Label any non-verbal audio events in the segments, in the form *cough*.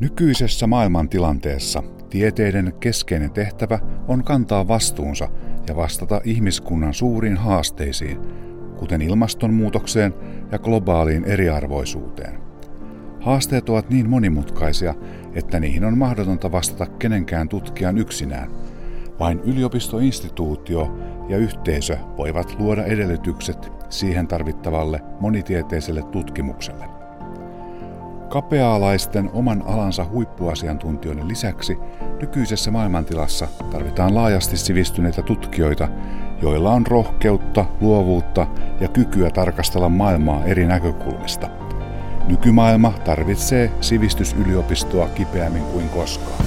Nykyisessä maailmantilanteessa tieteiden keskeinen tehtävä on kantaa vastuunsa ja vastata ihmiskunnan suuriin haasteisiin, kuten ilmastonmuutokseen ja globaaliin eriarvoisuuteen. Haasteet ovat niin monimutkaisia, että niihin on mahdotonta vastata kenenkään tutkijan yksinään. Vain yliopistoinstituutio ja yhteisö voivat luoda edellytykset siihen tarvittavalle monitieteiselle tutkimukselle. Kapea-alaisten oman alansa huippuasiantuntijoiden lisäksi nykyisessä maailmantilassa tarvitaan laajasti sivistyneitä tutkijoita, joilla on rohkeutta, luovuutta ja kykyä tarkastella maailmaa eri näkökulmista. Nykymaailma tarvitsee sivistysyliopistoa kipeämmin kuin koskaan.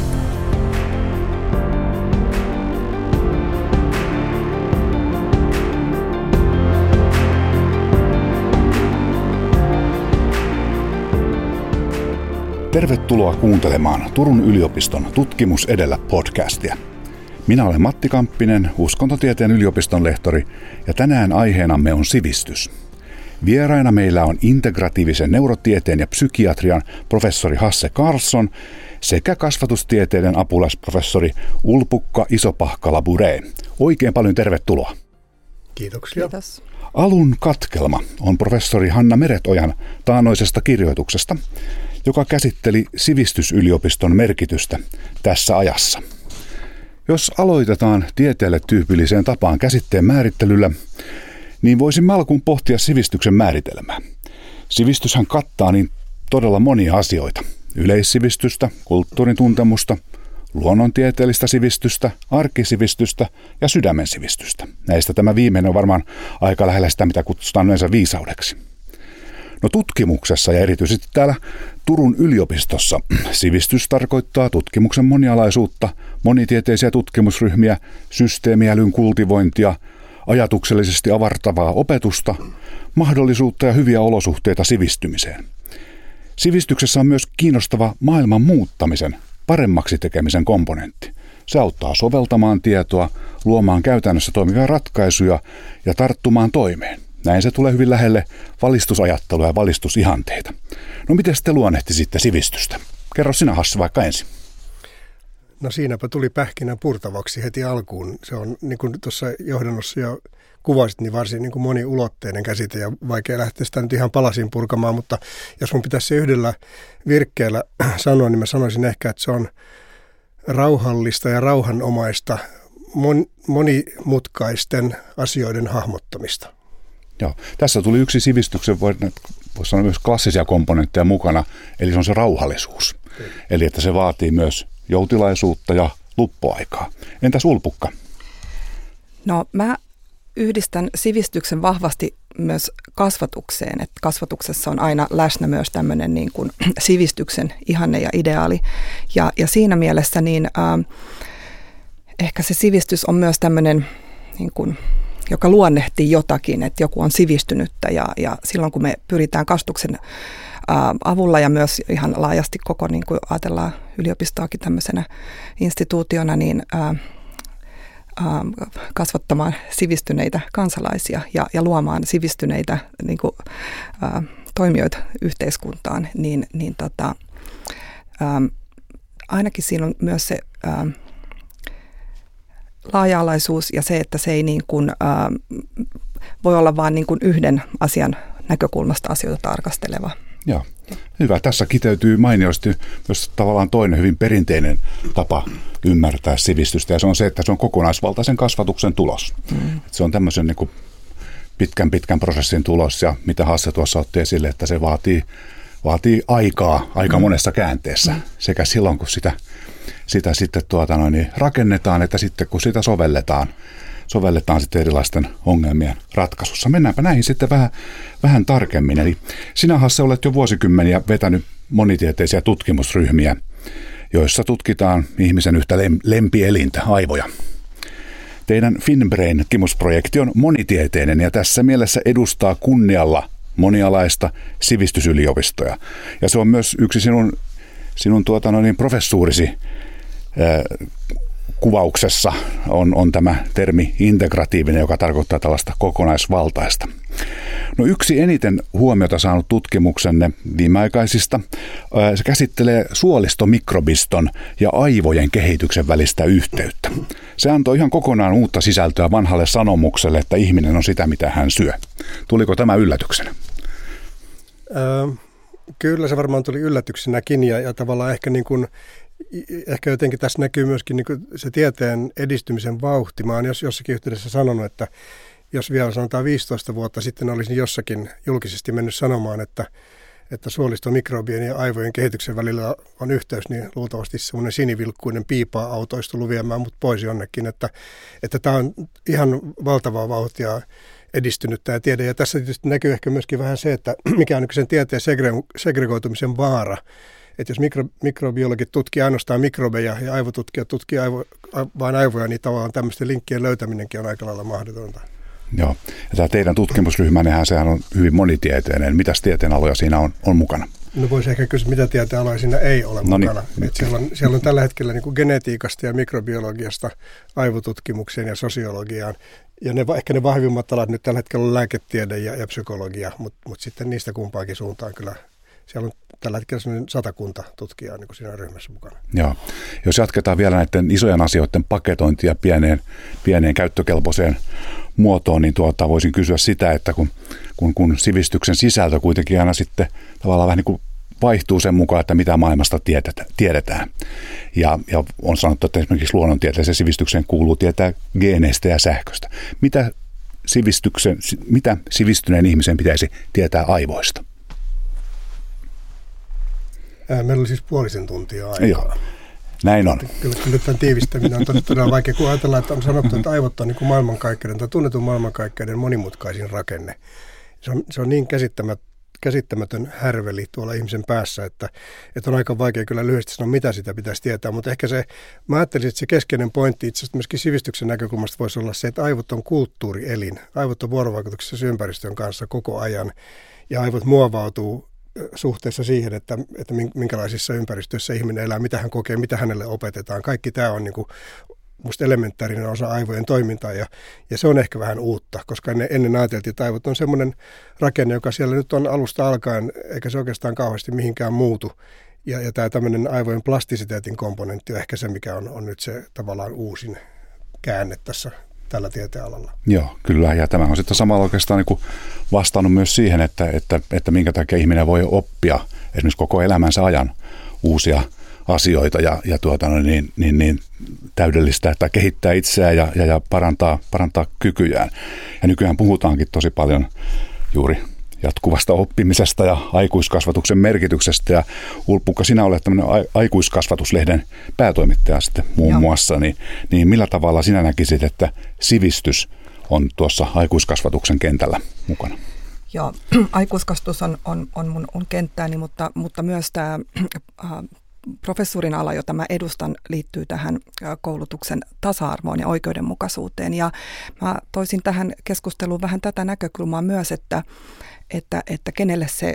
Tervetuloa kuuntelemaan Turun yliopiston Tutkimus edellä podcastia. Minä olen Matti Kamppinen, uskontotieteen yliopiston lehtori, ja tänään aiheenamme on sivistys. Vieraina meillä on integratiivisen neurotieteen ja psykiatrian professori Hasse Karlsson sekä kasvatustieteiden apulaisprofessori Ulpukka Isopahkala Bure. Oikein paljon tervetuloa. Kiitoksia. Kiitos. Alun katkelma on professori Hanna Meretojan taanoisesta kirjoituksesta, joka käsitteli sivistysyliopiston merkitystä tässä ajassa. Jos aloitetaan tieteelle tyypilliseen tapaan käsitteen määrittelyllä, niin voisimme alkuun pohtia sivistyksen määritelmää. Sivistyshän kattaa niin todella monia asioita. Yleissivistystä, kulttuurin tuntemusta, luonnontieteellistä sivistystä, arkisivistystä ja sydämen sivistystä. Näistä tämä viimeinen on varmaan aika lähellä sitä, mitä kutsutaan yleensä viisaudeksi. No tutkimuksessa ja erityisesti täällä Turun yliopistossa sivistys tarkoittaa tutkimuksen monialaisuutta, monitieteisiä tutkimusryhmiä, systeemiälyn kultivointia, ajatuksellisesti avartavaa opetusta, mahdollisuutta ja hyviä olosuhteita sivistymiseen. Sivistyksessä on myös kiinnostava maailman muuttamisen, paremmaksi tekemisen komponentti. Se auttaa soveltamaan tietoa, luomaan käytännössä toimivia ratkaisuja ja tarttumaan toimeen. Näin se tulee hyvin lähelle valistusajattelua ja valistusihanteita. No miten te luonnehtisitte sivistystä? Kerro sinä Hassi vaikka ensin. No siinäpä tuli pähkinä purtavaksi heti alkuun. Se on niin kuin tuossa johdannossa jo kuvasit, niin varsin niin kuin moniulotteinen käsite ja vaikea lähteä sitä nyt ihan palasin purkamaan, mutta jos mun pitäisi se yhdellä virkkeellä *clears throat* sanoa, niin mä sanoisin ehkä, että se on rauhallista ja rauhanomaista mon, monimutkaisten asioiden hahmottamista. Joo. Tässä tuli yksi sivistyksen, voisi sanoa myös klassisia komponentteja mukana, eli se on se rauhallisuus. Mm. Eli että se vaatii myös joutilaisuutta ja luppuaikaa. Entäs ulpukka? No mä yhdistän sivistyksen vahvasti myös kasvatukseen, että kasvatuksessa on aina läsnä myös tämmöinen niin kuin *clears throat* sivistyksen ihanne ja ideaali. Ja, ja siinä mielessä niin äh, ehkä se sivistys on myös tämmöinen niin kuin joka luonnehtii jotakin, että joku on sivistynyttä ja, ja silloin kun me pyritään kastuksen avulla ja myös ihan laajasti koko, niin kuin ajatellaan yliopistoakin tämmöisenä instituutiona, niin ää, ää, kasvattamaan sivistyneitä kansalaisia ja, ja luomaan sivistyneitä niin kuin, ää, toimijoita yhteiskuntaan, niin, niin tota, ää, ainakin siinä on myös se ää, laaja-alaisuus ja se, että se ei niin kuin, ää, voi olla vain niin kuin yhden asian näkökulmasta asioita tarkasteleva. Joo. Hyvä. Tässä kiteytyy mainiosti myös tavallaan toinen hyvin perinteinen tapa ymmärtää sivistystä, ja se on se, että se on kokonaisvaltaisen kasvatuksen tulos. Mm. Se on tämmöisen niin kuin pitkän pitkän prosessin tulos, ja mitä Hasse tuossa otti esille, että se vaatii, vaatii aikaa aika mm. monessa käänteessä, mm. sekä silloin kun sitä sitä sitten tuota noin, niin rakennetaan, että sitten kun sitä sovelletaan, sovelletaan sitten erilaisten ongelmien ratkaisussa. Mennäänpä näihin sitten vähän, vähän tarkemmin. Eli sinä Hasse olet jo vuosikymmeniä vetänyt monitieteisiä tutkimusryhmiä, joissa tutkitaan ihmisen yhtä lempielintä, aivoja. Teidän FinBrain-tutkimusprojekti on monitieteinen ja tässä mielessä edustaa kunnialla monialaista sivistysyliopistoja. Ja se on myös yksi sinun, sinun tuota, no niin, professuurisi kuvauksessa on, on tämä termi integratiivinen, joka tarkoittaa tällaista kokonaisvaltaista. No yksi eniten huomiota saanut tutkimuksenne viimeaikaisista, se käsittelee suolistomikrobiston ja aivojen kehityksen välistä yhteyttä. Se antoi ihan kokonaan uutta sisältöä vanhalle sanomukselle, että ihminen on sitä, mitä hän syö. Tuliko tämä yllätyksenä? Öö, kyllä se varmaan tuli yllätyksenäkin ja, ja tavallaan ehkä niin kuin ehkä jotenkin tässä näkyy myöskin niin se tieteen edistymisen vauhti. Mä oon jos, jossakin yhteydessä sanonut, että jos vielä sanotaan 15 vuotta sitten olisin jossakin julkisesti mennyt sanomaan, että, että suolistomikrobien ja aivojen kehityksen välillä on yhteys, niin luultavasti semmoinen sinivilkkuinen piipa-auto olisi tullut viemään mut pois jonnekin. Että, että tämä on ihan valtavaa vauhtia edistynyt tämä tiede. Ja tässä tietysti näkyy ehkä myöskin vähän se, että *clears throat* mikä on sen tieteen segre- segregoitumisen vaara että jos mikro, mikrobiologit tutkii ainoastaan mikrobeja ja aivotutkijat tutkii aivo, vain aivoja, niin tavallaan tämmöisten linkkien löytäminenkin on aika lailla mahdotonta. Joo. Ja tämä teidän tutkimusryhmännehän sehän on hyvin monitieteinen. Mitäs tieteenaloja siinä on, on mukana? No voisi ehkä kysyä, mitä tieteenaloja siinä ei ole no mukana. Niin. siellä, on, siellä on *laughs* tällä hetkellä niin kuin genetiikasta ja mikrobiologiasta aivotutkimukseen ja sosiologiaan. Ja ne, ehkä ne vahvimmat alat nyt tällä hetkellä on lääketiede ja, ja psykologia, mutta mut sitten niistä kumpaakin suuntaan kyllä. Siellä on tällä hetkellä sellainen satakunta tutkijaa niin kuin siinä ryhmässä mukana. Joo. Jos jatketaan vielä näiden isojen asioiden paketointia pieneen, pieneen käyttökelpoiseen muotoon, niin tuota, voisin kysyä sitä, että kun, kun, kun sivistyksen sisältö kuitenkin aina sitten tavallaan vähän niin kuin vaihtuu sen mukaan, että mitä maailmasta tiedetään. Ja, ja on sanottu, että esimerkiksi luonnontieteellisen sivistyksen kuuluu tietää geeneistä ja sähköstä. Mitä, sivistyksen, mitä sivistyneen ihmisen pitäisi tietää aivoista? Meillä oli siis puolisen tuntia aikaa. Joo. Näin on. Kyllä, kyllä tämän tiivistäminen on todella vaikea, kun ajatellaan, että on sanottu, että aivot on niin kuin maailmankaikkeuden tai tunnetun maailmankaikkeuden monimutkaisin rakenne. Se on, se on niin käsittämät, käsittämätön härveli tuolla ihmisen päässä, että, että on aika vaikea kyllä lyhyesti sanoa, mitä sitä pitäisi tietää. Mutta ehkä se, mä ajattelisin, että se keskeinen pointti itse asiassa myöskin sivistyksen näkökulmasta voisi olla se, että aivot on kulttuurielin. Aivot on vuorovaikutuksessa ympäristön kanssa koko ajan ja aivot muovautuu suhteessa siihen, että, että minkälaisissa ympäristöissä ihminen elää, mitä hän kokee, mitä hänelle opetetaan. Kaikki tämä on niin kuin, musta elementaarinen osa aivojen toimintaa ja, ja se on ehkä vähän uutta, koska ennen, ennen ajateltiin, että aivot on semmoinen rakenne, joka siellä nyt on alusta alkaen, eikä se oikeastaan kauheasti mihinkään muutu. Ja, ja tämä tämmöinen aivojen plastisiteetin komponentti on ehkä se, mikä on, on nyt se tavallaan uusin käänne tässä tällä tieteenalalla. Joo, kyllä. Ja tämä on sitten samalla oikeastaan niin vastannut myös siihen, että, että, että minkä takia ihminen voi oppia esimerkiksi koko elämänsä ajan uusia asioita ja, ja tuota, no niin, niin, niin, täydellistä, että kehittää itseään ja, ja, ja parantaa, parantaa kykyjään. Ja nykyään puhutaankin tosi paljon juuri jatkuvasta oppimisesta ja aikuiskasvatuksen merkityksestä. Ja Ulpukka, sinä olet tämmöinen aikuiskasvatuslehden päätoimittaja sitten muun Joo. muassa, niin, niin millä tavalla sinä näkisit, että sivistys on tuossa aikuiskasvatuksen kentällä mukana? Joo, *clears throat* aikuiskasvatus on, on, on mun on kenttääni, mutta, mutta myös tämä äh, professuurin ala, jota mä edustan, liittyy tähän äh, koulutuksen tasa-arvoon ja oikeudenmukaisuuteen. Ja mä toisin tähän keskusteluun vähän tätä näkökulmaa myös, että, että, että kenelle se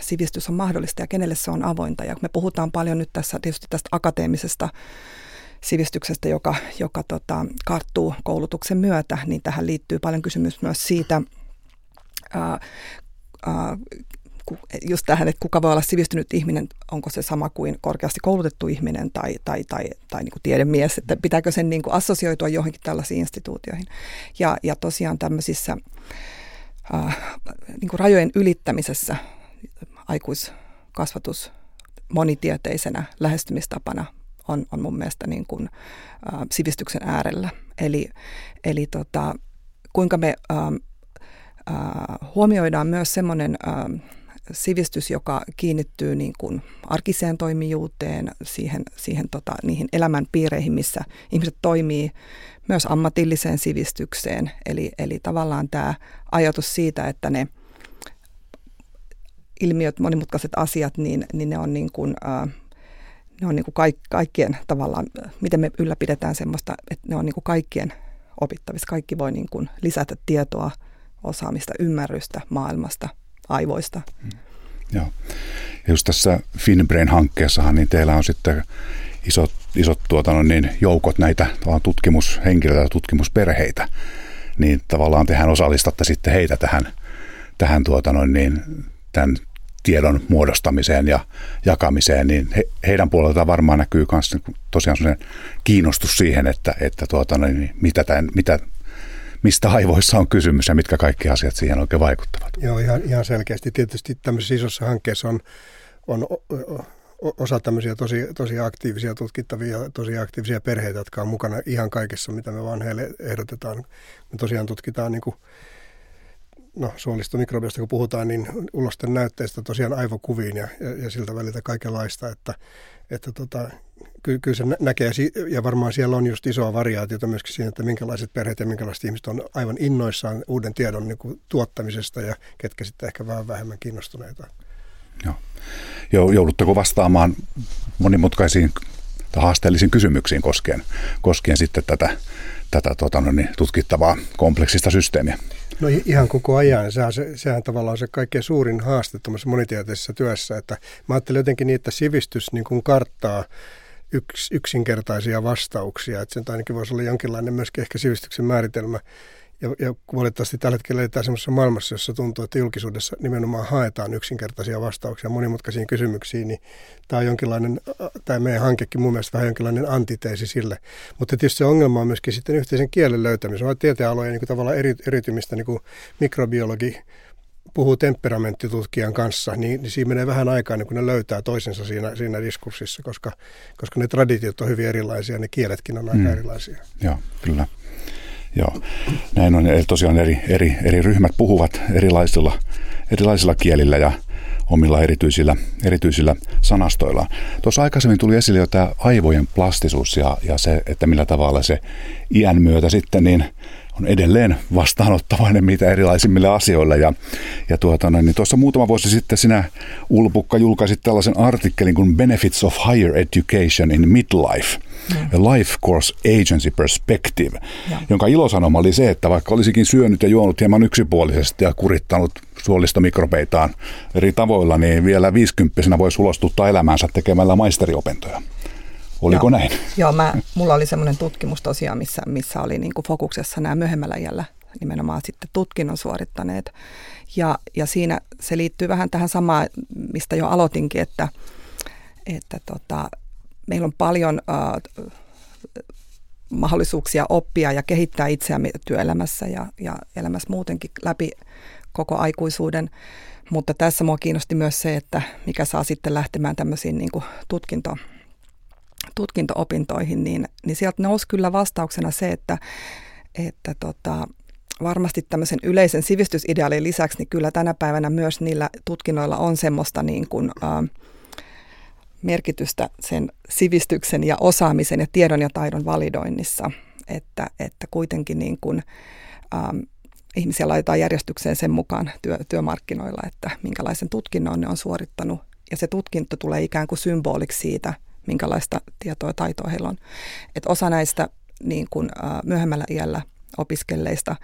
sivistys on mahdollista ja kenelle se on avointa. Ja me puhutaan paljon nyt tässä tietysti tästä akateemisesta sivistyksestä, joka, joka tota, karttuu koulutuksen myötä, niin tähän liittyy paljon kysymys myös siitä, ää, ää, just tähän, että kuka voi olla sivistynyt ihminen, onko se sama kuin korkeasti koulutettu ihminen tai, tai, tai, tai niin kuin tiedemies, että pitääkö sen niin kuin assosioitua johonkin tällaisiin instituutioihin. Ja, ja tosiaan tämmöisissä äh, niin kuin rajojen ylittämisessä aikuiskasvatus monitieteisenä lähestymistapana on, on mun mielestä niin kuin, äh, sivistyksen äärellä. Eli, eli tota, kuinka me äh, äh, huomioidaan myös semmoinen äh, sivistys, joka kiinnittyy niin kuin arkiseen toimijuuteen, siihen, siihen tota, niihin elämän piireihin, missä ihmiset toimii, myös ammatilliseen sivistykseen. Eli, eli tavallaan tämä ajatus siitä, että ne ilmiöt, monimutkaiset asiat, niin, niin ne on niin kuin, äh, ne on niin kuin kaik, kaikkien tavallaan, miten me ylläpidetään semmoista, että ne on niin kuin kaikkien opittavissa. Kaikki voi niin kuin lisätä tietoa, osaamista, ymmärrystä maailmasta, aivoista. Hmm. Joo. Ja just tässä FinBrain-hankkeessahan, niin teillä on sitten iso isot tuota, no niin, joukot näitä tutkimushenkilöitä tutkimusperheitä, niin tavallaan tehän osallistatte sitten heitä tähän, tähän tuota, no niin, tämän tiedon muodostamiseen ja jakamiseen, niin he, heidän puoleltaan varmaan näkyy myös tosiaan kiinnostus siihen, että, että tuota, no niin, mitä, tämän, mitä mistä aivoissa on kysymys ja mitkä kaikki asiat siihen oikein vaikuttavat. Joo, ihan, ihan selkeästi. Tietysti tämmöisessä isossa hankkeessa on, on osa tämmöisiä tosi, tosi aktiivisia tutkittavia, tosi aktiivisia perheitä, jotka on mukana ihan kaikessa, mitä me vaan heille ehdotetaan. Me tosiaan tutkitaan niin kuin, no, suolistomikrobiosta kun puhutaan, niin ulosten näytteistä tosiaan aivokuviin ja, ja, ja siltä väliltä kaikenlaista, että, että tota, ky, kyllä se näkee, ja varmaan siellä on just isoa variaatiota myöskin siinä, että minkälaiset perheet ja minkälaiset ihmiset on aivan innoissaan uuden tiedon niin kuin, tuottamisesta ja ketkä sitten ehkä vähän vähemmän kiinnostuneita. Joo. Joudutteko vastaamaan monimutkaisiin tai haasteellisiin kysymyksiin koskien, koskien sitten tätä, tätä tota, no niin, tutkittavaa kompleksista systeemiä? No ihan koko ajan. Sehän, se, sehän tavallaan on se kaikkein suurin haaste tuommoisessa monitieteisessä työssä. Että mä ajattelen jotenkin niin, että sivistys niin kuin karttaa yks, yksinkertaisia vastauksia. Että sen ainakin voisi olla jonkinlainen myöskin ehkä sivistyksen määritelmä. Ja, ja valitettavasti tällä hetkellä eletään sellaisessa maailmassa, jossa tuntuu, että julkisuudessa nimenomaan haetaan yksinkertaisia vastauksia monimutkaisiin kysymyksiin, niin tämä on jonkinlainen, tämä meidän hankekin mun mielestä vähän jonkinlainen antiteesi sille. Mutta tietysti se ongelma on myöskin sitten yhteisen kielen löytämisen. On tieteenalojen niin tavallaan eri, eritymistä, niin kuin mikrobiologi puhuu temperamenttitutkijan kanssa, niin, niin siinä menee vähän aikaa, niin kun ne löytää toisensa siinä, siinä diskurssissa, koska, koska ne traditiot on hyvin erilaisia, ne kieletkin on aika mm. erilaisia. Joo, kyllä. Joo, näin on. Eli tosiaan eri, eri, eri ryhmät puhuvat erilaisilla, erilaisilla kielillä ja omilla erityisillä, erityisillä sanastoilla. Tuossa aikaisemmin tuli esille jo tämä aivojen plastisuus ja, ja se, että millä tavalla se iän myötä sitten niin on edelleen vastaanottavainen mitä erilaisimmille asioille. Ja, ja tuota, niin tuossa muutama vuosi sitten sinä Ulpukka julkaisit tällaisen artikkelin kuin Benefits of Higher Education in Midlife – mm. Life Course Agency Perspective, ja. jonka ilosanoma oli se, että vaikka olisikin syönyt ja juonut hieman yksipuolisesti ja kurittanut suolista mikrobeitaan eri tavoilla, niin vielä viisikymppisenä voi sulostuttaa elämäänsä tekemällä maisteriopintoja. Oliko Joo. näin? Joo, mä, mulla oli semmoinen tutkimus tosiaan, missä, missä oli niin kuin fokuksessa nämä myöhemmällä iällä nimenomaan sitten tutkinnon suorittaneet. Ja, ja siinä se liittyy vähän tähän samaan, mistä jo aloitinkin, että, että tota, meillä on paljon äh, mahdollisuuksia oppia ja kehittää itseämme työelämässä ja, ja elämässä muutenkin läpi koko aikuisuuden. Mutta tässä mua kiinnosti myös se, että mikä saa sitten lähtemään tämmöisiin niin kuin tutkinto, tutkinto-opintoihin, niin, niin sieltä nousi kyllä vastauksena se, että, että tota, varmasti tämmöisen yleisen sivistysideaalin lisäksi, niin kyllä tänä päivänä myös niillä tutkinnoilla on semmoista niin kuin, äh, merkitystä sen sivistyksen ja osaamisen ja tiedon ja taidon validoinnissa, että, että kuitenkin niin kuin, ähm, ihmisiä laitetaan järjestykseen sen mukaan työ, työmarkkinoilla, että minkälaisen tutkinnon ne on suorittanut. Ja se tutkinto tulee ikään kuin symboliksi siitä, minkälaista tietoa ja taitoa heillä on. Että osa näistä niin kuin, äh, myöhemmällä iällä opiskelleista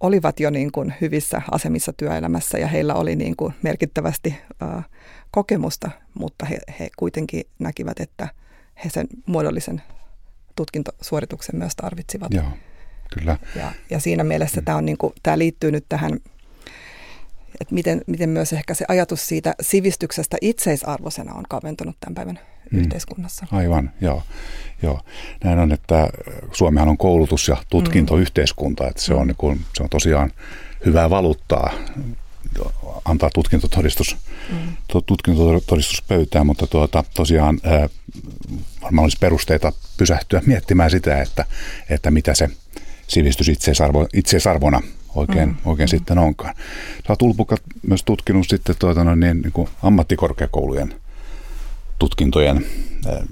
olivat jo niin kuin hyvissä asemissa työelämässä ja heillä oli niin kuin merkittävästi äh, kokemusta, mutta he, he kuitenkin näkivät, että he sen muodollisen tutkintosuorituksen myös tarvitsivat. Joo, kyllä. Ja, ja siinä mielessä mm. tämä, on niin kuin, tämä liittyy nyt tähän, että miten, miten myös ehkä se ajatus siitä sivistyksestä itseisarvoisena on kaventunut tämän päivän mm. yhteiskunnassa. Aivan, joo. joo. Näin on, että Suomihan on koulutus- ja tutkintoyhteiskunta, että se on, mm. niin kuin, se on tosiaan hyvää valuuttaa antaa tutkintotodistus, mm. tutkintotodistus pöytään, mutta tuota, tosiaan ää, varmaan olisi perusteita pysähtyä miettimään sitä, että, että mitä se sivistys itseisarvo, itseisarvona oikein, mm. oikein mm. sitten onkaan. Sä oot Ulpukka myös tutkinut sitten tuota, no niin, niin kuin ammattikorkeakoulujen tutkintojen ää,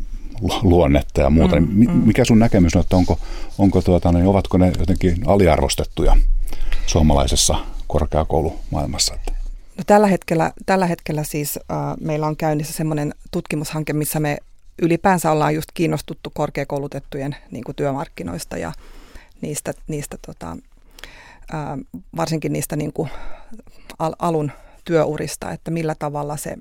luonnetta ja muuta. Mm, mm. Mikä sun näkemys on, että onko, onko tuota, niin ovatko ne jotenkin aliarvostettuja suomalaisessa korkeakoulumaailmassa? No, tällä, hetkellä, tällä hetkellä siis äh, meillä on käynnissä semmoinen tutkimushanke, missä me ylipäänsä ollaan just kiinnostuttu korkeakoulutettujen niin kuin työmarkkinoista ja niistä, niistä tota, äh, varsinkin niistä niin kuin al- alun työurista, että millä tavalla se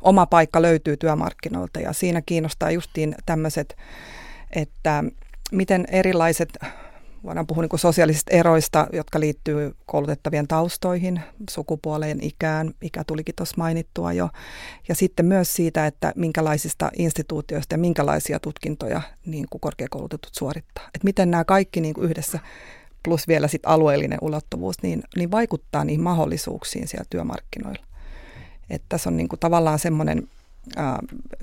oma paikka löytyy työmarkkinoilta ja siinä kiinnostaa justiin tämmöiset, että miten erilaiset voidaan puhua niin sosiaalisista eroista, jotka liittyy koulutettavien taustoihin, sukupuoleen, ikään, ikä tulikin tuossa mainittua jo, ja sitten myös siitä, että minkälaisista instituutioista ja minkälaisia tutkintoja niin kuin korkeakoulutetut suorittaa. Että miten nämä kaikki niin kuin yhdessä plus vielä sit alueellinen ulottuvuus, niin, niin vaikuttaa niihin mahdollisuuksiin siellä työmarkkinoilla. Että tässä on niin kuin tavallaan semmoinen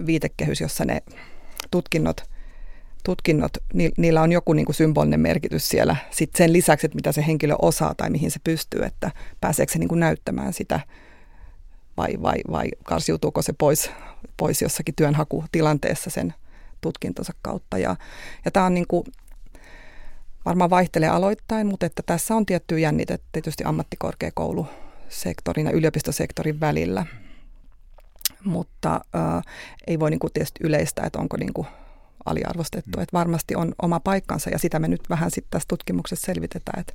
viitekehys, jossa ne tutkinnot – tutkinnot, ni, niillä on joku niin kuin symbolinen merkitys siellä sit sen lisäksi, että mitä se henkilö osaa tai mihin se pystyy, että pääseekö se niin kuin näyttämään sitä vai, vai, vai karsiutuuko se pois, pois jossakin työnhakutilanteessa sen tutkintonsa kautta. Ja, ja tämä on niin kuin, varmaan vaihtelee aloittain, mutta että tässä on tietty jännite tietysti ammattikorkeakoulusektorin ja yliopistosektorin välillä. Mutta äh, ei voi niin kuin tietysti yleistää, että onko niin kuin aliarvostettu. Mm. Että varmasti on oma paikkansa ja sitä me nyt vähän sitten tässä tutkimuksessa selvitetään, että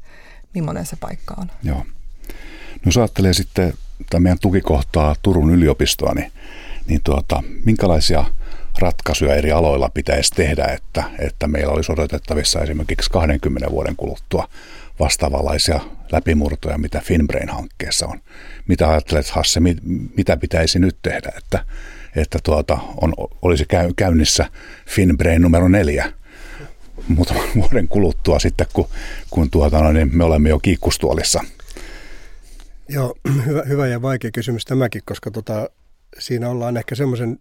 millainen se paikka on. Joo. No jos ajattelee sitten tämän meidän tukikohtaa Turun yliopistoa, niin, niin tuota, minkälaisia ratkaisuja eri aloilla pitäisi tehdä, että, että meillä olisi odotettavissa esimerkiksi 20 vuoden kuluttua vastaavanlaisia läpimurtoja, mitä Finbrain-hankkeessa on. Mitä ajattelet, Hasse, mit, mitä pitäisi nyt tehdä, että, että tuota, on, olisi käy, käynnissä Finbrain numero neljä muutaman *laughs* vuoden kuluttua sitten, kun, kun tuota, no, niin me olemme jo kiikkustuolissa. Joo, *clears throat* hyvä, hyvä ja vaikea kysymys tämäkin, koska tota, siinä ollaan ehkä semmoisen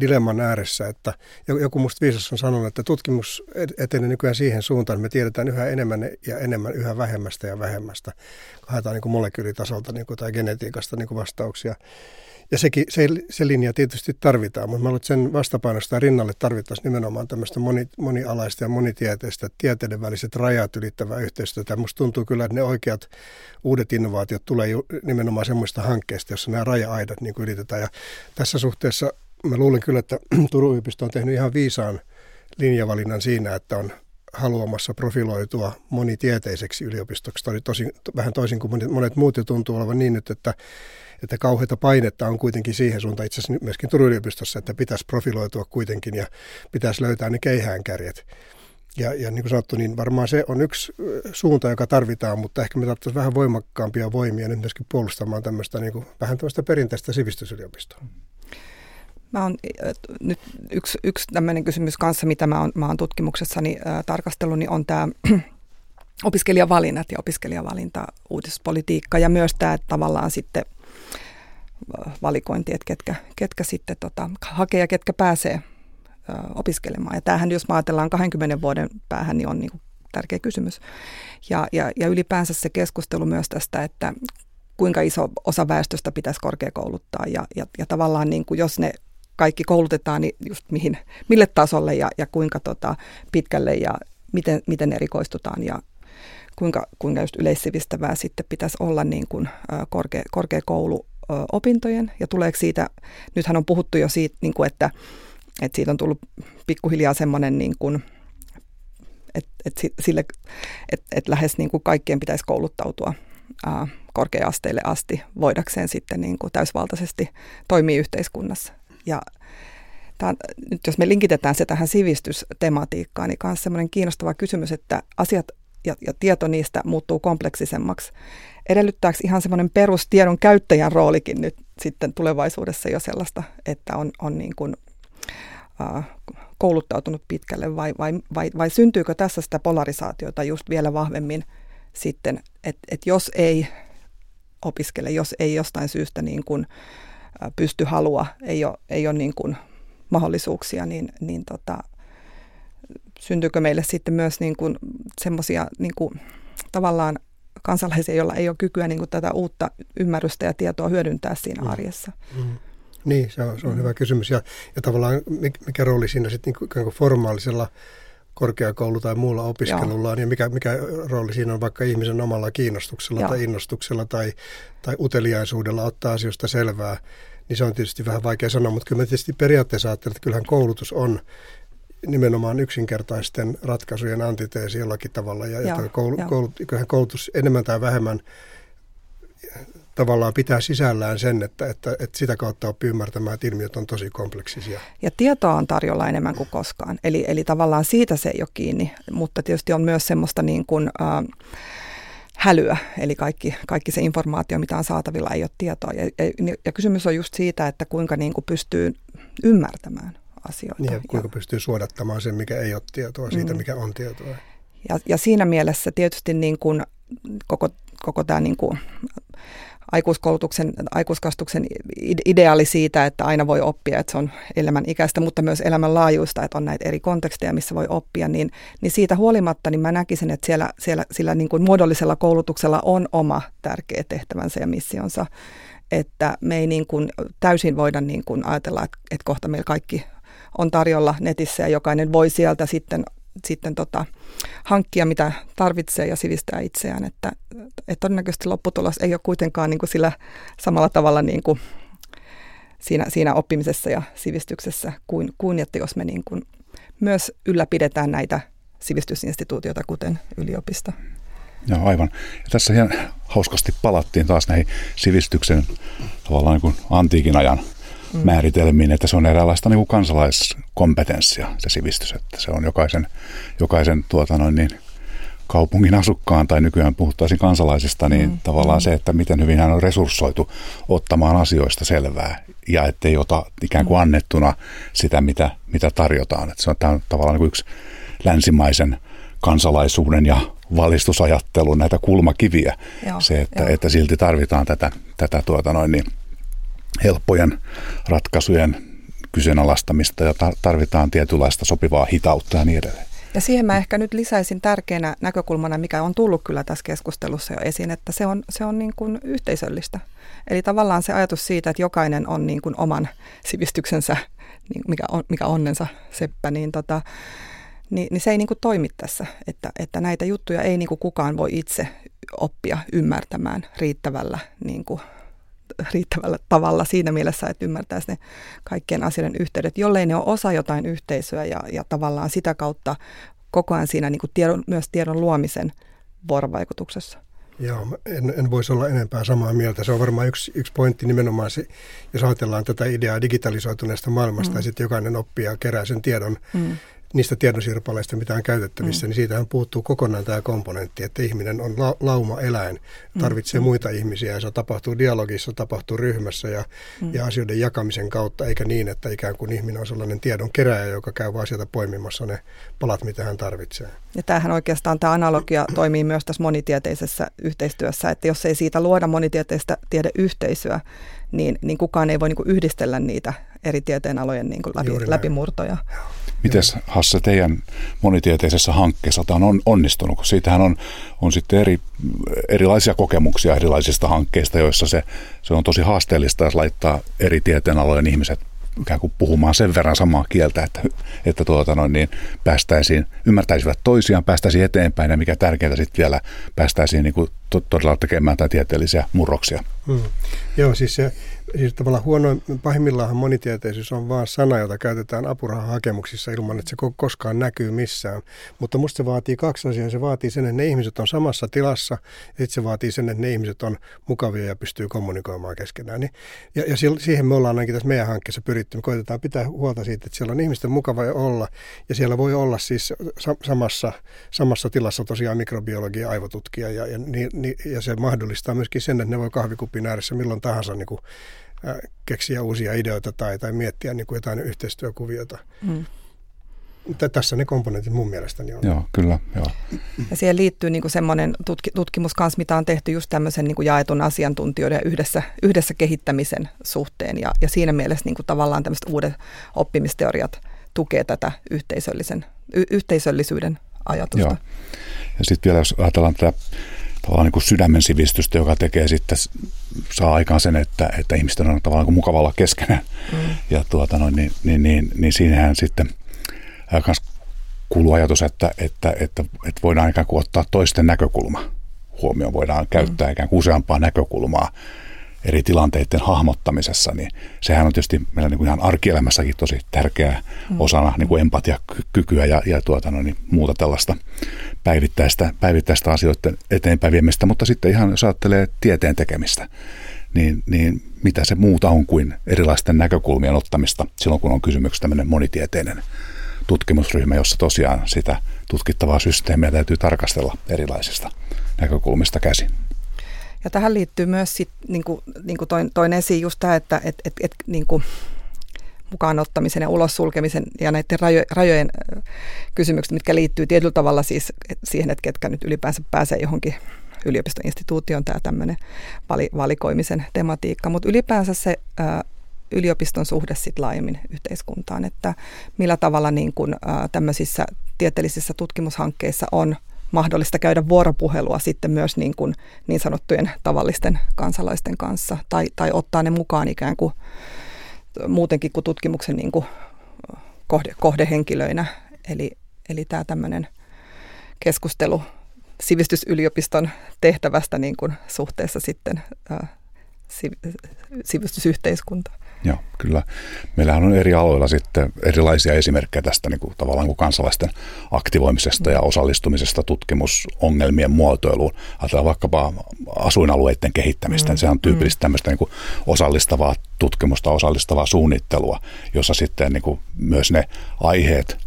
dilemman ääressä, että joku musta viisas on sanonut, että tutkimus etenee nykyään siihen suuntaan, että me tiedetään yhä enemmän ja enemmän yhä vähemmästä ja vähemmästä. Haetaan niin molekyylitasolta niin kuin, tai genetiikasta niin kuin vastauksia. Ja sekin, se, se linja tietysti tarvitaan, mutta mä luulen, sen vastapainosta rinnalle tarvittaisiin nimenomaan tämmöistä moni, monialaista ja monitieteistä tieteiden väliset rajat ylittävää yhteistyötä. Musta tuntuu kyllä, että ne oikeat uudet innovaatiot tulee ju, nimenomaan semmoista hankkeista, jossa nämä raja-aidat niin kuin ylitetään. Ja tässä suhteessa mä luulen kyllä, että *clears throat* Turun yliopisto on tehnyt ihan viisaan linjavalinnan siinä, että on haluamassa profiloitua monitieteiseksi yliopistoksi. Tämä oli tosi, vähän toisin kuin monet, monet muut ja tuntuu olevan niin nyt, että että kauheita painetta on kuitenkin siihen suuntaan, itse asiassa myöskin Turun yliopistossa, että pitäisi profiloitua kuitenkin ja pitäisi löytää ne keihäänkärjet. Ja, ja niin kuin sanottu, niin varmaan se on yksi suunta, joka tarvitaan, mutta ehkä me tarvitsisimme vähän voimakkaampia voimia nyt myöskin puolustamaan tämmöistä niin kuin, vähän tämmöistä perinteistä sivistysyliopistoa. Mä on, nyt yksi, yksi tämmöinen kysymys kanssa, mitä mä oon, mä oon tutkimuksessani äh, tarkastellut, niin on tämä *clears throat* opiskelijavalinnat ja opiskelijavalinta, uutispolitiikka ja myös tämä tavallaan sitten valikointi, että ketkä, ketkä sitten tota, hakee ja ketkä pääsee ö, opiskelemaan. Ja tämähän, jos me ajatellaan 20 vuoden päähän, niin on niin kuin tärkeä kysymys. Ja, ja, ja ylipäänsä se keskustelu myös tästä, että kuinka iso osa väestöstä pitäisi korkeakouluttaa ja, ja, ja tavallaan niin kuin jos ne kaikki koulutetaan, niin just mihin, mille tasolle ja, ja kuinka tota, pitkälle ja miten, miten erikoistutaan ja kuinka, kuinka just yleissivistävää sitten pitäisi olla niin kuin, korkea, korkeakoulu opintojen ja tuleeko siitä, nythän on puhuttu jo siitä, niin kuin, että, että siitä on tullut pikkuhiljaa semmoinen, niin kuin, että, että, sille, että, että lähes niin kuin kaikkien pitäisi kouluttautua ää, korkea-asteille asti voidakseen sitten niin kuin täysvaltaisesti toimia yhteiskunnassa. Ja tämä, nyt jos me linkitetään se tähän sivistystematiikkaan, niin myös semmoinen kiinnostava kysymys, että asiat ja, ja tieto niistä muuttuu kompleksisemmaksi. Edellyttääkö ihan semmoinen perustiedon käyttäjän roolikin nyt sitten tulevaisuudessa jo sellaista, että on, on niin kuin, äh, kouluttautunut pitkälle vai, vai, vai, vai syntyykö tässä sitä polarisaatiota just vielä vahvemmin sitten, että et jos ei opiskele, jos ei jostain syystä niin kuin, äh, pysty halua, ei ole, ei ole niin kuin mahdollisuuksia, niin, niin tota, syntyykö meille sitten myös niin kuin semmoisia niin kuin, tavallaan kansalaisia, joilla ei ole kykyä niin kuin tätä uutta ymmärrystä ja tietoa hyödyntää siinä mm. arjessa. Mm. Niin, se on, se on mm. hyvä kysymys. Ja, ja tavallaan mikä rooli siinä sitten niin kuin formaalisella korkeakoulu- tai muulla opiskelulla on, ja mikä, mikä rooli siinä on vaikka ihmisen omalla kiinnostuksella Joo. tai innostuksella tai, tai uteliaisuudella ottaa asioista selvää, niin se on tietysti vähän vaikea sanoa, mutta kyllä mä tietysti periaatteessa ajattelen, että kyllähän koulutus on nimenomaan yksinkertaisten ratkaisujen antiteesi jollakin tavalla. Ja, Joo, koulu, koulut, kyllähän koulutus enemmän tai vähemmän tavallaan pitää sisällään sen, että, että, että sitä kautta oppii ymmärtämään, että ilmiöt on tosi kompleksisia. Ja tietoa on tarjolla enemmän kuin koskaan. Eli, eli tavallaan siitä se ei ole kiinni, mutta tietysti on myös semmoista niin kuin, äh, hälyä, eli kaikki, kaikki se informaatio, mitä on saatavilla, ei ole tietoa. Ja, ja, ja kysymys on just siitä, että kuinka niin kuin pystyy ymmärtämään asioita. Niin, ja kuinka ja, pystyy suodattamaan sen, mikä ei ole tietoa, siitä, mm. mikä on tietoa. Ja, ja siinä mielessä tietysti niin kuin koko, koko tämä niin kuin aikuiskoulutuksen, aikuiskastuksen ideaali siitä, että aina voi oppia, että se on elämän ikäistä, mutta myös elämänlaajuista, että on näitä eri konteksteja, missä voi oppia, niin, niin siitä huolimatta niin mä näkisin, että siellä, siellä sillä niin kuin muodollisella koulutuksella on oma tärkeä tehtävänsä ja missionsa, että me ei niin kuin täysin voida niin kuin ajatella, että, että kohta meillä kaikki on tarjolla netissä ja jokainen voi sieltä sitten sitten tota, hankkia, mitä tarvitsee ja sivistää itseään. Että, että todennäköisesti lopputulos ei ole kuitenkaan niin kuin sillä samalla tavalla niin kuin siinä, siinä oppimisessa ja sivistyksessä kuin, kuin että jos me niin kuin myös ylläpidetään näitä sivistysinstituutioita, kuten yliopisto. Joo, aivan. Ja tässä ihan hauskasti palattiin taas näihin sivistyksen tavallaan niin kuin antiikin ajan mm. määritelmiin, että se on eräänlaista niin kuin kansalaiskompetenssia se sivistys, että se on jokaisen, jokaisen tuota noin niin, kaupungin asukkaan tai nykyään puhuttaisiin kansalaisista, niin mm. tavallaan mm. se, että miten hyvin hän on resurssoitu ottamaan asioista selvää ja ettei ota ikään kuin mm. annettuna sitä, mitä, mitä tarjotaan. Että se on, tämä on tavallaan niin yksi länsimaisen kansalaisuuden ja valistusajattelun näitä kulmakiviä. Joo, se, että, että silti tarvitaan tätä, tätä tuota noin niin, helppojen ratkaisujen kyseenalaistamista ja tarvitaan tietynlaista sopivaa hitautta ja niin edelleen. Ja siihen mä ehkä nyt lisäisin tärkeänä näkökulmana, mikä on tullut kyllä tässä keskustelussa jo esiin, että se on, se on niin kuin yhteisöllistä. Eli tavallaan se ajatus siitä, että jokainen on niin kuin oman sivistyksensä, niin mikä, on, mikä onnensa seppä, niin, tota, niin, niin se ei niin kuin toimi tässä. Että, että näitä juttuja ei niin kuin kukaan voi itse oppia ymmärtämään riittävällä niin kuin riittävällä tavalla siinä mielessä, että ymmärtäisi ne kaikkien asioiden yhteydet, jollei ne ole osa jotain yhteisöä ja, ja tavallaan sitä kautta koko ajan siinä niin kuin tiedon, myös tiedon luomisen vuorovaikutuksessa. Joo, en, en voisi olla enempää samaa mieltä. Se on varmaan yksi, yksi pointti nimenomaan se, jos ajatellaan tätä ideaa digitalisoituneesta maailmasta mm. ja sitten jokainen oppija kerää sen tiedon mm niistä tiedonsirpaleista, mitä on käytettävissä, mm. niin siitähän puuttuu kokonaan tämä komponentti, että ihminen on la- lauma-eläin, tarvitsee mm. muita ihmisiä ja se tapahtuu dialogissa, tapahtuu ryhmässä ja, mm. ja asioiden jakamisen kautta, eikä niin, että ikään kuin ihminen on sellainen tiedon keräjä, joka käy vaan sieltä poimimassa ne palat, mitä hän tarvitsee. Ja tämähän oikeastaan tämä analogia toimii myös tässä monitieteisessä yhteistyössä, että jos ei siitä luoda monitieteistä tiedeyhteisöä, niin, niin kukaan ei voi niin yhdistellä niitä eri tieteenalojen niin kuin läpi, läpimurtoja. Miten Hasse teidän monitieteisessä hankkeessa tämä on onnistunut? Siitähän on, on sitten eri, erilaisia kokemuksia erilaisista hankkeista, joissa se, se on tosi haasteellista, jos laittaa eri tieteenalojen ihmiset ikään kuin puhumaan sen verran samaa kieltä, että, että tuota noin, niin päästäisiin, ymmärtäisivät toisiaan, päästäisiin eteenpäin ja mikä tärkeintä sitten vielä päästäisiin niin kuin to, todella tekemään tätä tieteellisiä murroksia. Hmm. Joo, siis se siis tavallaan huono, pahimmillaan monitieteisyys on vain sana, jota käytetään apurahahakemuksissa ilman, että se koskaan näkyy missään. Mutta musta se vaatii kaksi asiaa. Se vaatii sen, että ne ihmiset on samassa tilassa, ja sitten se vaatii sen, että ne ihmiset on mukavia ja pystyy kommunikoimaan keskenään. Niin, ja, ja siihen me ollaan ainakin tässä meidän hankkeessa pyritty. Me koitetaan pitää huolta siitä, että siellä on ihmisten mukava olla, ja siellä voi olla siis samassa, samassa tilassa tosiaan mikrobiologia, aivotutkija, ja, ja, niin, ja se mahdollistaa myöskin sen, että ne voi kahvikupin ääressä milloin tahansa niin kuin keksiä uusia ideoita tai, tai miettiä niin kuin jotain yhteistyökuviota. Mm. Tässä ne komponentit mun mielestäni on. Joo, kyllä. Joo. Ja siihen liittyy niin kuin semmoinen tutki, tutkimus kanssa, mitä on tehty just tämmöisen niin kuin jaetun asiantuntijoiden yhdessä, yhdessä kehittämisen suhteen. Ja, ja siinä mielessä niin kuin tavallaan tämmöiset uudet oppimisteoriat tukee tätä yhteisöllisen, y, yhteisöllisyyden ajatusta. Joo. Ja sitten vielä jos ajatellaan tätä tavallaan niin kuin sydämen sivistystä, joka tekee sitten, saa aikaan sen, että, että ihmisten on tavallaan niin mukava olla keskenään. Mm. Ja tuota noin, niin, niin, niin, niin siinähän sitten myös kuuluu ajatus, että, että, että, että voidaan ikään kuin ottaa toisten näkökulma huomioon, voidaan käyttää mm. ikään kuin useampaa näkökulmaa eri tilanteiden hahmottamisessa, niin sehän on tietysti meillä niin kuin ihan arkielämässäkin tosi tärkeä mm. osana niin kuin empatiakykyä ja, ja tuota, no, niin muuta tällaista päivittäistä, päivittäistä asioiden eteenpäin viemistä, mutta sitten ihan jos ajattelee tieteen tekemistä, niin, niin mitä se muuta on kuin erilaisten näkökulmien ottamista silloin, kun on kysymyksessä tämmöinen monitieteinen tutkimusryhmä, jossa tosiaan sitä tutkittavaa systeemiä täytyy tarkastella erilaisista näkökulmista käsin. Ja tähän liittyy myös sit, niin kuin, niin kuin toin, toin esiin just tämä, että et, et, et, niin kuin mukaan ottamisen ja ulos sulkemisen ja näiden rajo, rajojen kysymykset, mitkä liittyy tietyllä tavalla siis siihen, että ketkä nyt ylipäänsä pääsee johonkin yliopistoinstituutioon tämä tämmöinen vali, valikoimisen tematiikka, mutta ylipäänsä se ää, yliopiston suhde sitten laajemmin yhteiskuntaan, että millä tavalla niin kun, ää, tämmöisissä tieteellisissä tutkimushankkeissa on mahdollista käydä vuoropuhelua sitten myös niin, kuin niin sanottujen tavallisten kansalaisten kanssa tai, tai ottaa ne mukaan ikään kuin muutenkin kuin tutkimuksen niin kuin kohde, kohdehenkilöinä. Eli, eli tämä tämmöinen keskustelu sivistysyliopiston tehtävästä niin kuin suhteessa sitten ää, sivistysyhteiskuntaan. Joo, kyllä. Meillähän on eri aloilla sitten erilaisia esimerkkejä tästä niin kuin, tavallaan kuin kansalaisten aktivoimisesta ja osallistumisesta tutkimusongelmien muotoiluun. Ajatellaan vaikkapa asuinalueiden kehittämistä, mm. sehän on tyypillistä tämmöistä niin kuin osallistavaa tutkimusta, osallistavaa suunnittelua, jossa sitten niin kuin myös ne aiheet,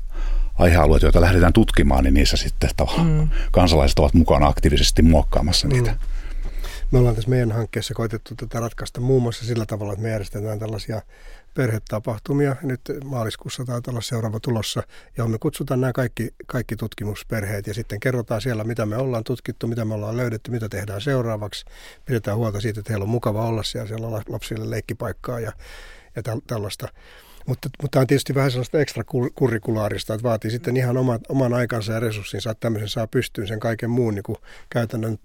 aihealueet, joita lähdetään tutkimaan, niin niissä sitten tavallaan mm. kansalaiset ovat mukana aktiivisesti muokkaamassa niitä. Mm. Me ollaan tässä meidän hankkeessa koitettu tätä ratkaista muun muassa sillä tavalla, että me järjestetään tällaisia perhetapahtumia. Nyt maaliskuussa taitaa olla seuraava tulossa, ja me kutsutaan nämä kaikki, kaikki tutkimusperheet ja sitten kerrotaan siellä, mitä me ollaan tutkittu, mitä me ollaan löydetty, mitä tehdään seuraavaksi. Pidetään huolta siitä, että heillä on mukava olla siellä, siellä on lapsille leikkipaikkaa ja, ja tällaista. Mutta, mutta tämä on tietysti vähän sellaista ekstra kurrikulaarista, että vaatii sitten ihan oman, oman aikansa ja resurssinsa, että tämmöisen saa pystyyn sen kaiken muun niin kuin käytännön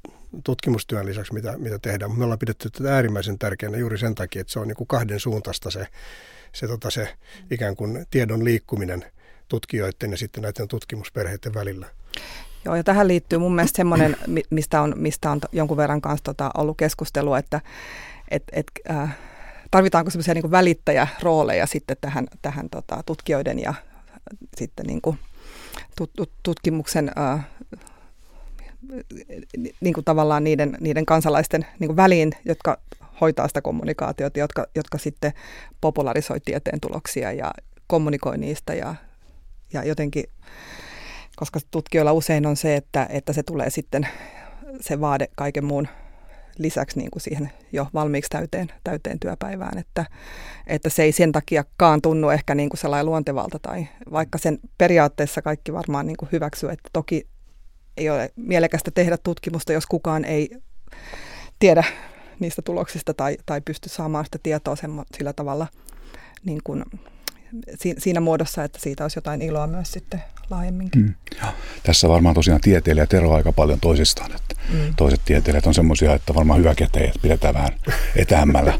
tutkimustyön lisäksi, mitä, mitä tehdään. Me ollaan pidetty tätä äärimmäisen tärkeänä juuri sen takia, että se on niin kuin kahden suuntaista se, se, tota, se ikään kuin tiedon liikkuminen tutkijoiden ja sitten näiden tutkimusperheiden välillä. Joo, ja tähän liittyy mun mielestä semmoinen, mistä on, mistä on jonkun verran kanssa tota, ollut keskustelua, että et, et, äh, tarvitaanko semmoisia niin välittäjärooleja sitten tähän, tähän tota, tutkijoiden ja sitten niin kuin tut, tut, tutkimuksen äh, niin kuin tavallaan niiden, niiden kansalaisten niin kuin väliin, jotka hoitaa sitä kommunikaatiota, jotka, jotka sitten popularisoi tieteen tuloksia ja kommunikoi niistä ja, ja jotenkin, koska tutkijoilla usein on se, että, että se tulee sitten se vaade kaiken muun lisäksi niin kuin siihen jo valmiiksi täyteen, täyteen työpäivään, että, että se ei sen takiakaan tunnu ehkä niin kuin sellainen luontevalta tai vaikka sen periaatteessa kaikki varmaan niin kuin hyväksyy, että toki ei ole mielekästä tehdä tutkimusta, jos kukaan ei tiedä niistä tuloksista tai, tai pysty saamaan sitä tietoa sen, sillä tavalla niin kuin, siinä muodossa, että siitä olisi jotain iloa myös sitten laajemminkin. Mm. Ja, tässä varmaan tosiaan tieteilijät eroavat aika paljon toisistaan. Että mm. Toiset tieteilijät on semmoisia, että varmaan hyvä että pidetään vähän etäämmällä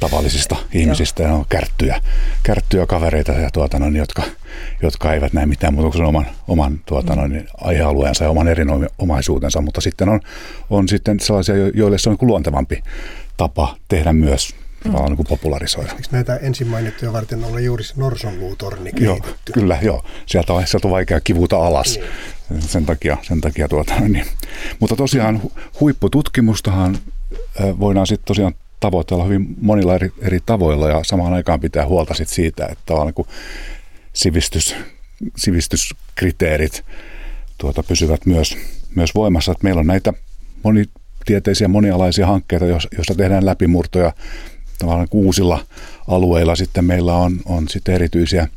tavallisista ihmisistä. Ja on kärttyjä, kärttyjä kavereita, ja tuota, noin, jotka, jotka eivät näe mitään muuta kuin oman, oman tuota, noin, aihealueensa ja oman erinomaisuutensa. Mutta sitten on, on sitten sellaisia, joille se on niin luontevampi tapa tehdä myös tavallaan niin kuin popularisoida. Eikö näitä ensin mainittuja varten olla juuri se norsonluutorni kehitetty? Joo, kyllä, joo. Sieltä on, sieltä on vaikea kivuta alas. Niin. Sen takia, sen takia tuota, *laughs* niin. Mutta tosiaan huippututkimustahan voidaan sitten tosiaan tavoitella hyvin monilla eri, eri tavoilla ja samaan aikaan pitää huolta sit siitä, että on niin sivistys, sivistyskriteerit tuota, pysyvät myös, myös voimassa. Että meillä on näitä monitieteisiä, monialaisia hankkeita, joissa tehdään läpimurtoja tavallaan uusilla alueilla. Sitten meillä on, on sitten erityisiä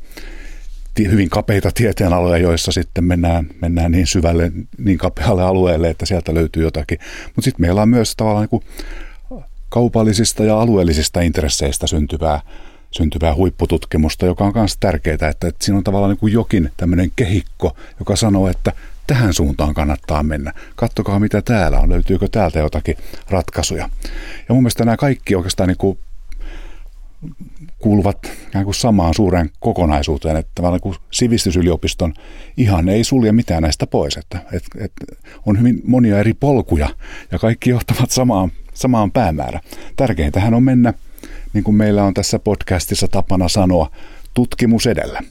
hyvin kapeita tieteenaloja, joissa sitten mennään, mennään niin syvälle, niin kapealle alueelle, että sieltä löytyy jotakin. Mutta sitten meillä on myös tavallaan niin kaupallisista ja alueellisista intresseistä syntyvää, syntyvää huippututkimusta, joka on myös tärkeää, että, että siinä on tavallaan niin kuin jokin tämmöinen kehikko, joka sanoo, että tähän suuntaan kannattaa mennä. Kattokaa mitä täällä on, löytyykö täältä jotakin ratkaisuja. Ja mun mielestä nämä kaikki oikeastaan niin kuin kuuluvat ikään kuin samaan suureen kokonaisuuteen, että tavallaan kuin sivistysyliopiston ihan ei sulje mitään näistä pois, että, että, että on hyvin monia eri polkuja ja kaikki johtavat samaan Sama on päämäärä. Tärkeintähän on mennä, niin kuin meillä on tässä podcastissa tapana sanoa, tutkimus edellä.